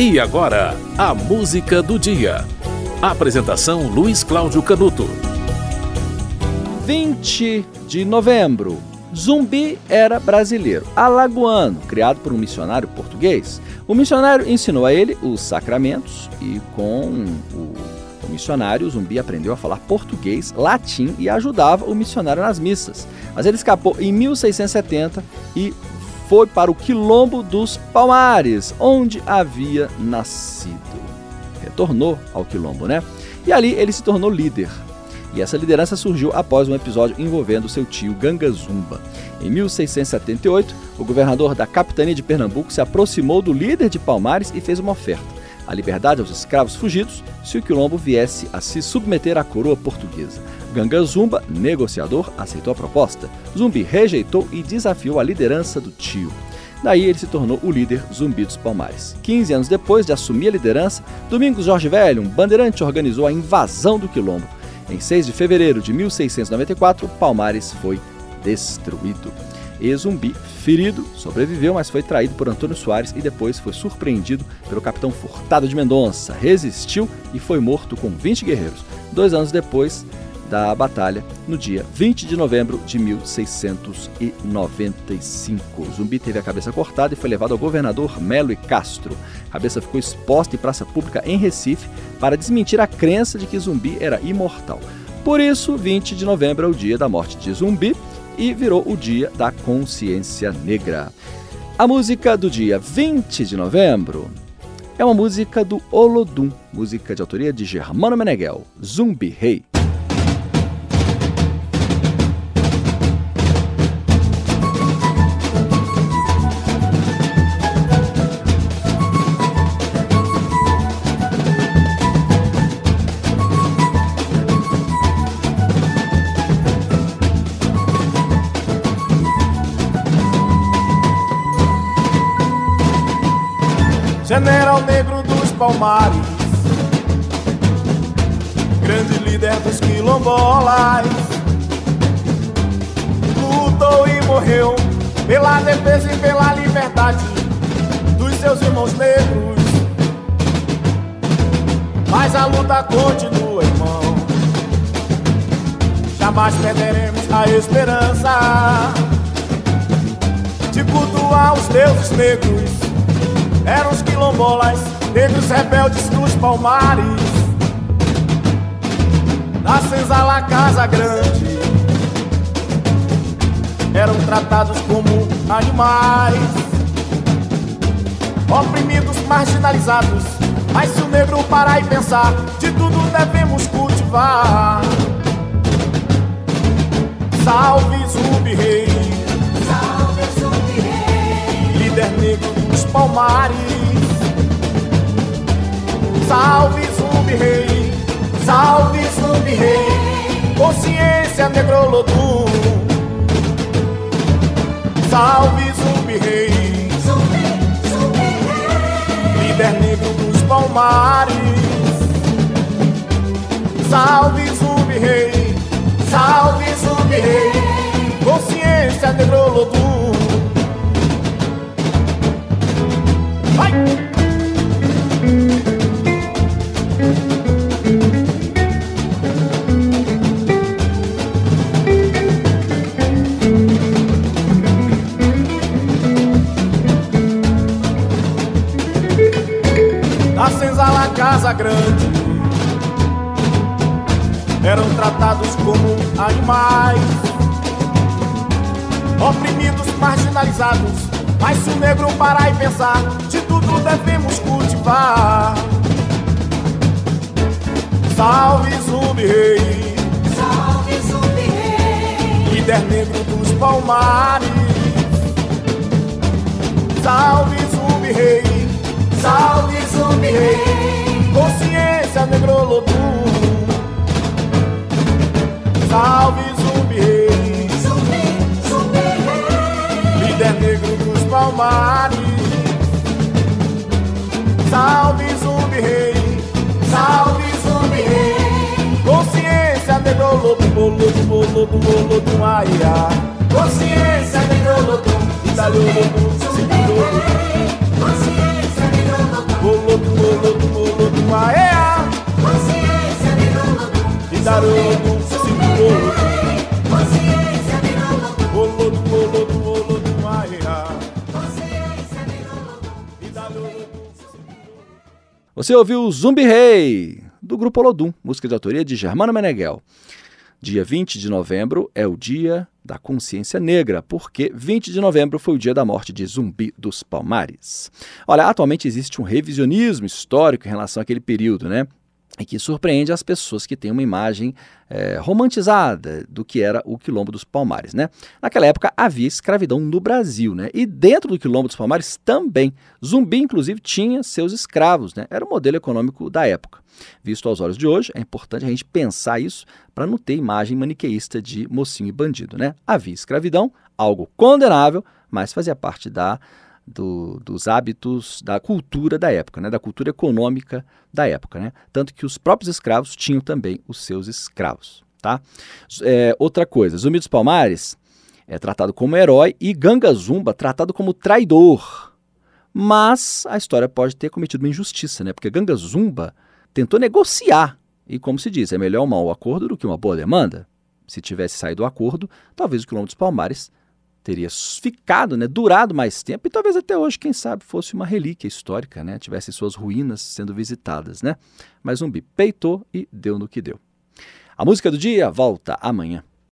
E agora, a música do dia. Apresentação Luiz Cláudio Canuto. 20 de novembro. Zumbi era brasileiro, alagoano, criado por um missionário português. O missionário ensinou a ele os sacramentos e com o, missionário, o zumbi aprendeu a falar português, latim e ajudava o missionário nas missas. Mas ele escapou em 1670 e foi para o Quilombo dos Palmares, onde havia nascido. Retornou ao Quilombo, né? E ali ele se tornou líder. E essa liderança surgiu após um episódio envolvendo seu tio Gangazumba. Em 1678, o governador da capitania de Pernambuco se aproximou do líder de Palmares e fez uma oferta: a liberdade aos escravos fugidos se o quilombo viesse a se submeter à coroa portuguesa. Ganga Zumba, negociador, aceitou a proposta. Zumbi rejeitou e desafiou a liderança do tio. Daí ele se tornou o líder Zumbi dos Palmares. 15 anos depois de assumir a liderança, Domingos Jorge Velho, um bandeirante, organizou a invasão do Quilombo. Em 6 de fevereiro de 1694, Palmares foi destruído. E Zumbi, ferido, sobreviveu, mas foi traído por Antônio Soares e depois foi surpreendido pelo capitão Furtado de Mendonça. Resistiu e foi morto com 20 guerreiros. Dois anos depois, da batalha no dia 20 de novembro de 1695. Zumbi teve a cabeça cortada e foi levado ao governador Melo e Castro. A cabeça ficou exposta em praça pública em Recife para desmentir a crença de que Zumbi era imortal. Por isso, 20 de novembro é o dia da morte de Zumbi e virou o dia da consciência negra. A música do dia 20 de novembro é uma música do Olodum, música de autoria de Germano Meneghel, Zumbi Rei. Negro dos Palmares, grande líder dos quilombolas, lutou e morreu pela defesa e pela liberdade dos seus irmãos negros. Mas a luta continua, irmão. Jamais perderemos a esperança de cultuar os deuses negros eram os quilombolas, negros rebeldes dos palmares. Na senzala Casa Grande, eram tratados como animais, oprimidos, marginalizados. Mas se o negro parar e pensar, de tudo devemos cultivar. Salve Zumbi Rei, salve Zumbi Rei, líder negro palmares. Salve Zumbi Rei, salve Zumbi Rei, consciência negrolodum. Salve Zumbi Rei, Zumbi, Zumbi Rei, líder negro dos palmares. Salve Zumbi Rei, salve Zumbi Rei, consciência negrolodum. Casa Grande eram tratados como animais, oprimidos, marginalizados. Mas se o negro parar e pensar, de tudo devemos cultivar. Salve Zumbi Rei, salve Zumbi Rei, líder negro dos palmares. Salve Zumbi Rei, salve Zumbi Rei, consciência negrolodum. Salve Zumbi Rei, Zumbi, Zumbi Rei, líder negro dos palmares. Salve Zumbi Rei, salve Zumbi Rei, consciência negrolodum, bolodum, bolodum, bolodum, aia. consciência negrolodum, Italiolodum, Zumbi segurolodum, Rei, Você ouviu Zumbi Rei, do grupo Olodum, música de autoria de Germano Meneghel. Dia 20 de novembro é o dia da consciência negra, porque 20 de novembro foi o dia da morte de Zumbi dos Palmares. Olha, atualmente existe um revisionismo histórico em relação àquele período, né? E que surpreende as pessoas que têm uma imagem é, romantizada do que era o Quilombo dos Palmares. Né? Naquela época havia escravidão no Brasil, né? e dentro do Quilombo dos Palmares também. Zumbi, inclusive, tinha seus escravos, né? era o modelo econômico da época. Visto aos olhos de hoje, é importante a gente pensar isso para não ter imagem maniqueísta de mocinho e bandido. Né? Havia escravidão, algo condenável, mas fazia parte da do, dos hábitos da cultura da época, né, da cultura econômica da época. Né? Tanto que os próprios escravos tinham também os seus escravos. Tá? É, outra coisa, Zumbi dos Palmares é tratado como herói e Ganga Zumba tratado como traidor. Mas a história pode ter cometido uma injustiça, né? porque Ganga Zumba tentou negociar. E como se diz, é melhor um mau acordo do que uma boa demanda. Se tivesse saído o acordo, talvez o quilômetro dos Palmares teria ficado, né, durado mais tempo e talvez até hoje, quem sabe, fosse uma relíquia histórica, né, tivesse suas ruínas sendo visitadas, né? Mas Zumbi peitou e deu no que deu. A música do dia volta amanhã.